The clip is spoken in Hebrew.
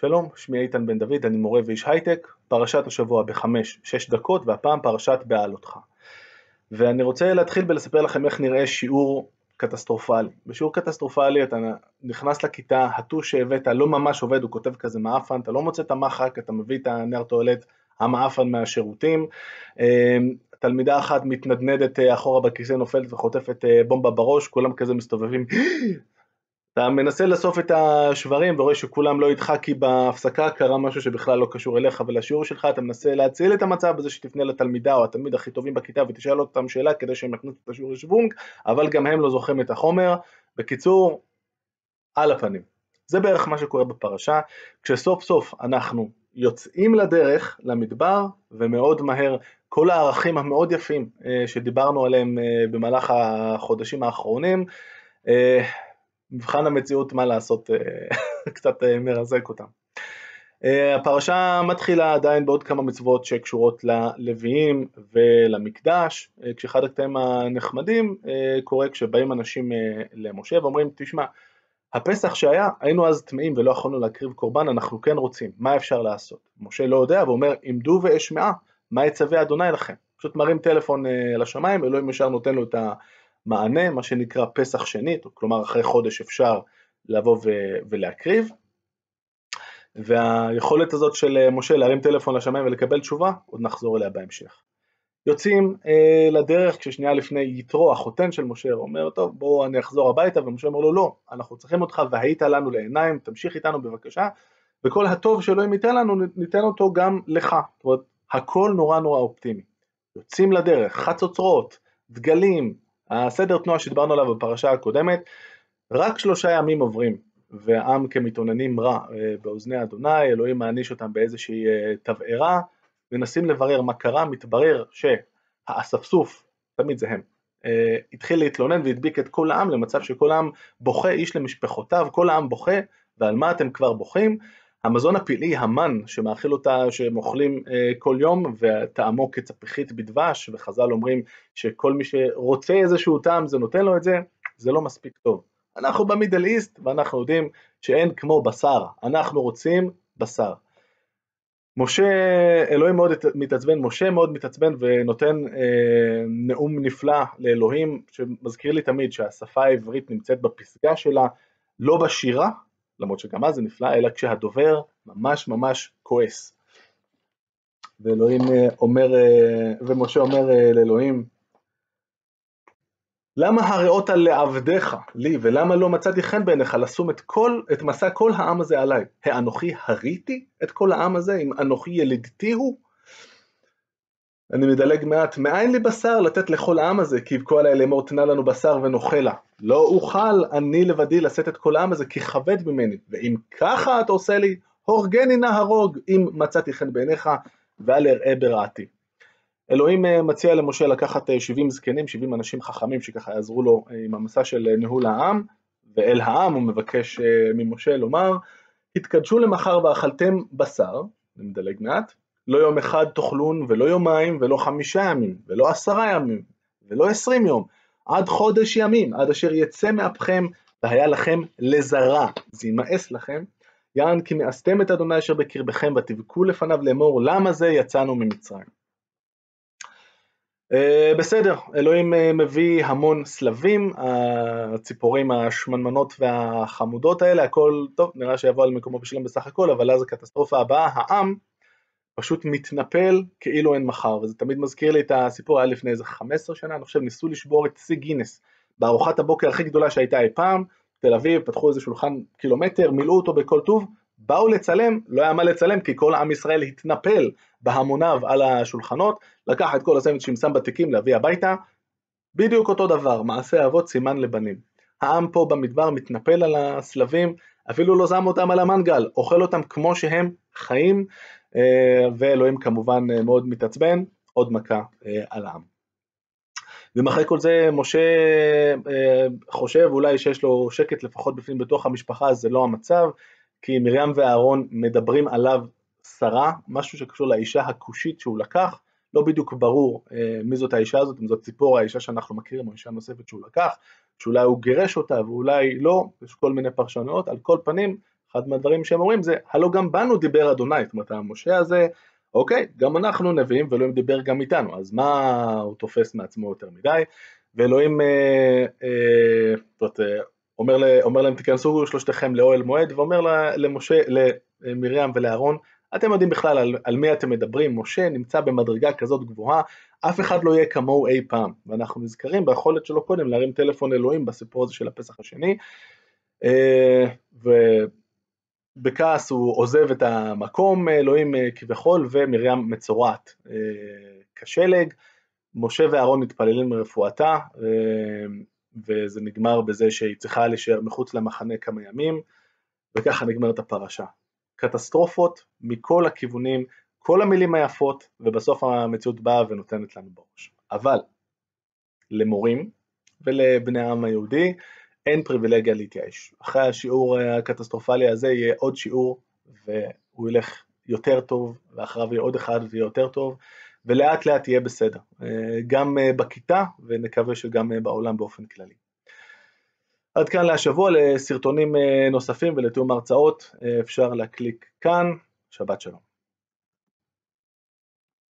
שלום, שמי איתן בן דוד, אני מורה ואיש הייטק, פרשת השבוע בחמש-שש דקות והפעם פרשת בהעלותך. ואני רוצה להתחיל בלספר לכם איך נראה שיעור קטסטרופלי. בשיעור קטסטרופלי אתה נכנס לכיתה, הטוש שהבאת לא ממש עובד, הוא כותב כזה מעפן, אתה לא מוצא את המחק, אתה מביא את הנייר טואלט המעפן מהשירותים, אמ, תלמידה אחת מתנדנדת אה, אחורה בכיסא, נופלת וחוטפת אה, בומבה בראש, כולם כזה מסתובבים אתה מנסה לאסוף את השברים ורואה שכולם לא איתך כי בהפסקה קרה משהו שבכלל לא קשור אליך ולשיעור שלך, אתה מנסה להציל את המצב בזה שתפנה לתלמידה או התלמיד הכי טובים בכיתה ותשאל אותם שאלה כדי שהם יכניסו את השיעור לשוונג, אבל גם הם לא זוכרים את החומר. בקיצור, על הפנים. זה בערך מה שקורה בפרשה, כשסוף סוף אנחנו יוצאים לדרך, למדבר, ומאוד מהר כל הערכים המאוד יפים אה, שדיברנו עליהם אה, במהלך החודשים האחרונים, אה, מבחן המציאות מה לעשות אה, קצת אה, מרזק אותם. אה, הפרשה מתחילה עדיין בעוד כמה מצוות שקשורות ללוויים ולמקדש, כשאחד הקטעים הנחמדים קורה כשבאים אנשים למשה ואומרים תשמע הפסח שהיה היינו אז טמאים ולא יכולנו להקריב קורבן אנחנו כן רוצים מה אפשר לעשות? משה לא יודע ואומר עמדו ואשמעה מה יצווה אדוני לכם פשוט מרים טלפון לשמיים אלוהים ישר נותן לו את ה... מענה, מה שנקרא פסח שנית, כלומר אחרי חודש אפשר לבוא ולהקריב, והיכולת הזאת של משה להרים טלפון לשמיים ולקבל תשובה, עוד נחזור אליה בהמשך. יוצאים אה, לדרך כששנייה לפני יתרו, החותן של משה, אומר טוב בואו אני אחזור הביתה, ומשה אומר לו לא, אנחנו צריכים אותך והיית לנו לעיניים, תמשיך איתנו בבקשה, וכל הטוב שאלוהים ייתן לנו ניתן אותו גם לך, זאת אומרת הכל נורא נורא אופטימי. יוצאים לדרך, חצוצרות, דגלים, הסדר תנועה שדיברנו עליו בפרשה הקודמת, רק שלושה ימים עוברים, והעם כמתאוננים רע אה, באוזני אדוני, אלוהים מעניש אותם באיזושהי אה, תבערה, מנסים לברר מה קרה, מתברר שהאספסוף, תמיד זה הם, אה, התחיל להתלונן והדביק את כל העם למצב שכל העם בוכה איש למשפחותיו, כל העם בוכה, ועל מה אתם כבר בוכים? המזון הפלאי, המן, שמאכיל אותה, שהם אוכלים אה, כל יום, וטעמו כצפיחית בדבש, וחז"ל אומרים שכל מי שרוצה איזשהו טעם זה נותן לו את זה, זה לא מספיק טוב. אנחנו במידל איסט, ואנחנו יודעים שאין כמו בשר, אנחנו רוצים בשר. משה, אלוהים מאוד מתעצבן, משה מאוד מתעצבן ונותן אה, נאום נפלא לאלוהים, שמזכיר לי תמיד שהשפה העברית נמצאת בפסגה שלה, לא בשירה, למרות שגם אז זה נפלא, אלא כשהדובר ממש ממש כועס. ואלוהים אה, אומר, אה, ומשה אומר אה, לאלוהים, למה הראות לעבדיך, לי, ולמה לא מצאתי חן בעיניך לשום את כל, את מסע כל העם הזה עליי? האנוכי הריתי את כל העם הזה, אם אנוכי ילידתי הוא? אני מדלג מעט, מאין לי בשר לתת לכל העם הזה, כי יבכו עליי לאמור תנה לנו בשר ונאכלה. לא אוכל אני לבדי לשאת את כל העם הזה, כי כבד ממני. ואם ככה אתה עושה לי, הורגני נא הרוג, אם מצאתי חן בעיניך, ואל אראה ברעתי. אלוהים אה, מציע למשה לקחת 70 אה, זקנים, 70 אנשים חכמים שככה יעזרו לו אה, עם המסע של ניהול העם, ואל העם הוא מבקש ממשה לומר, התקדשו למחר ואכלתם בשר, אני מדלג מעט, לא יום אחד תאכלון ולא יומיים ולא חמישה ימים ולא עשרה ימים ולא עשרים יום, עד חודש ימים, עד אשר יצא מאפכם והיה לכם לזרע, זה יימאס לכם, יען כי מאסתם את אדוני אשר בקרבכם ותבכו לפניו לאמור למה זה יצאנו ממצרים. Uh, בסדר, אלוהים uh, מביא המון סלבים, הציפורים השמנמנות והחמודות האלה, הכל טוב, נראה שיבוא על מקומו בשלום בסך הכל, אבל אז הקטסטרופה הבאה, העם פשוט מתנפל כאילו אין מחר, וזה תמיד מזכיר לי את הסיפור, היה לפני איזה 15 שנה, אני חושב ניסו לשבור את שיא גינס בארוחת הבוקר הכי גדולה שהייתה אי פעם, תל אביב, פתחו איזה שולחן קילומטר, מילאו אותו בכל טוב, באו לצלם, לא היה מה לצלם כי כל עם ישראל התנפל בהמוניו על השולחנות, לקח את כל הסנדוויצ'ים שם בתיקים להביא הביתה, בדיוק אותו דבר, מעשה אבות סימן לבנים. העם פה במדבר מתנפל על הסלבים, אפילו לא שם אותם על המנגל, אוכל אותם כמו שהם חיים, ואלוהים כמובן אה, מאוד מתעצבן, עוד מכה אה, על העם. ומאחרי כל זה משה חושב אולי שיש לו שקט לפחות בפנים בתוך המשפחה, זה לא המצב, כי מרים ואהרון מדברים עליו שרה, משהו שקשור לאישה הכושית שהוא לקח, לא בדיוק ברור מי זאת האישה הזאת, אם זאת ציפור האישה שאנחנו מכירים או אישה נוספת שהוא לקח, שאולי הוא גירש אותה ואולי לא, יש כל מיני פרשנויות, על כל פנים אחד מהדברים שהם אומרים זה, הלא גם בנו דיבר אדוני, זאת אומרת המשה הזה, אוקיי, גם אנחנו נביאים ואלוהים דיבר גם איתנו, אז מה הוא תופס מעצמו יותר מדי, ואלוהים אה, אה, אה, אומר, אומר להם תיכנסו שלושתכם לאוהל מועד, ואומר למשה, למרים ולאהרון, אתם יודעים בכלל על, על מי אתם מדברים, משה נמצא במדרגה כזאת גבוהה, אף אחד לא יהיה כמוהו אי פעם, ואנחנו נזכרים ביכולת שלו קודם להרים טלפון אלוהים בסיפור הזה של הפסח השני, אה, ובכעס הוא עוזב את המקום, אלוהים אה, כביכול, ומרים מצורעת אה, כשלג, משה ואהרון מתפללים לרפואתה, וזה נגמר בזה שהיא צריכה להישאר מחוץ למחנה כמה ימים, וככה נגמרת הפרשה. קטסטרופות מכל הכיוונים, כל המילים היפות, ובסוף המציאות באה ונותנת לנו בראש. אבל למורים ולבני העם היהודי אין פריבילגיה להתייאש. אחרי השיעור הקטסטרופלי הזה יהיה עוד שיעור והוא ילך יותר טוב, ואחריו יהיה עוד אחד ויהיה יותר טוב, ולאט לאט יהיה בסדר, גם בכיתה ונקווה שגם בעולם באופן כללי. עד כאן להשבוע, לסרטונים נוספים ולתיאום הרצאות אפשר להקליק כאן, שבת שלום.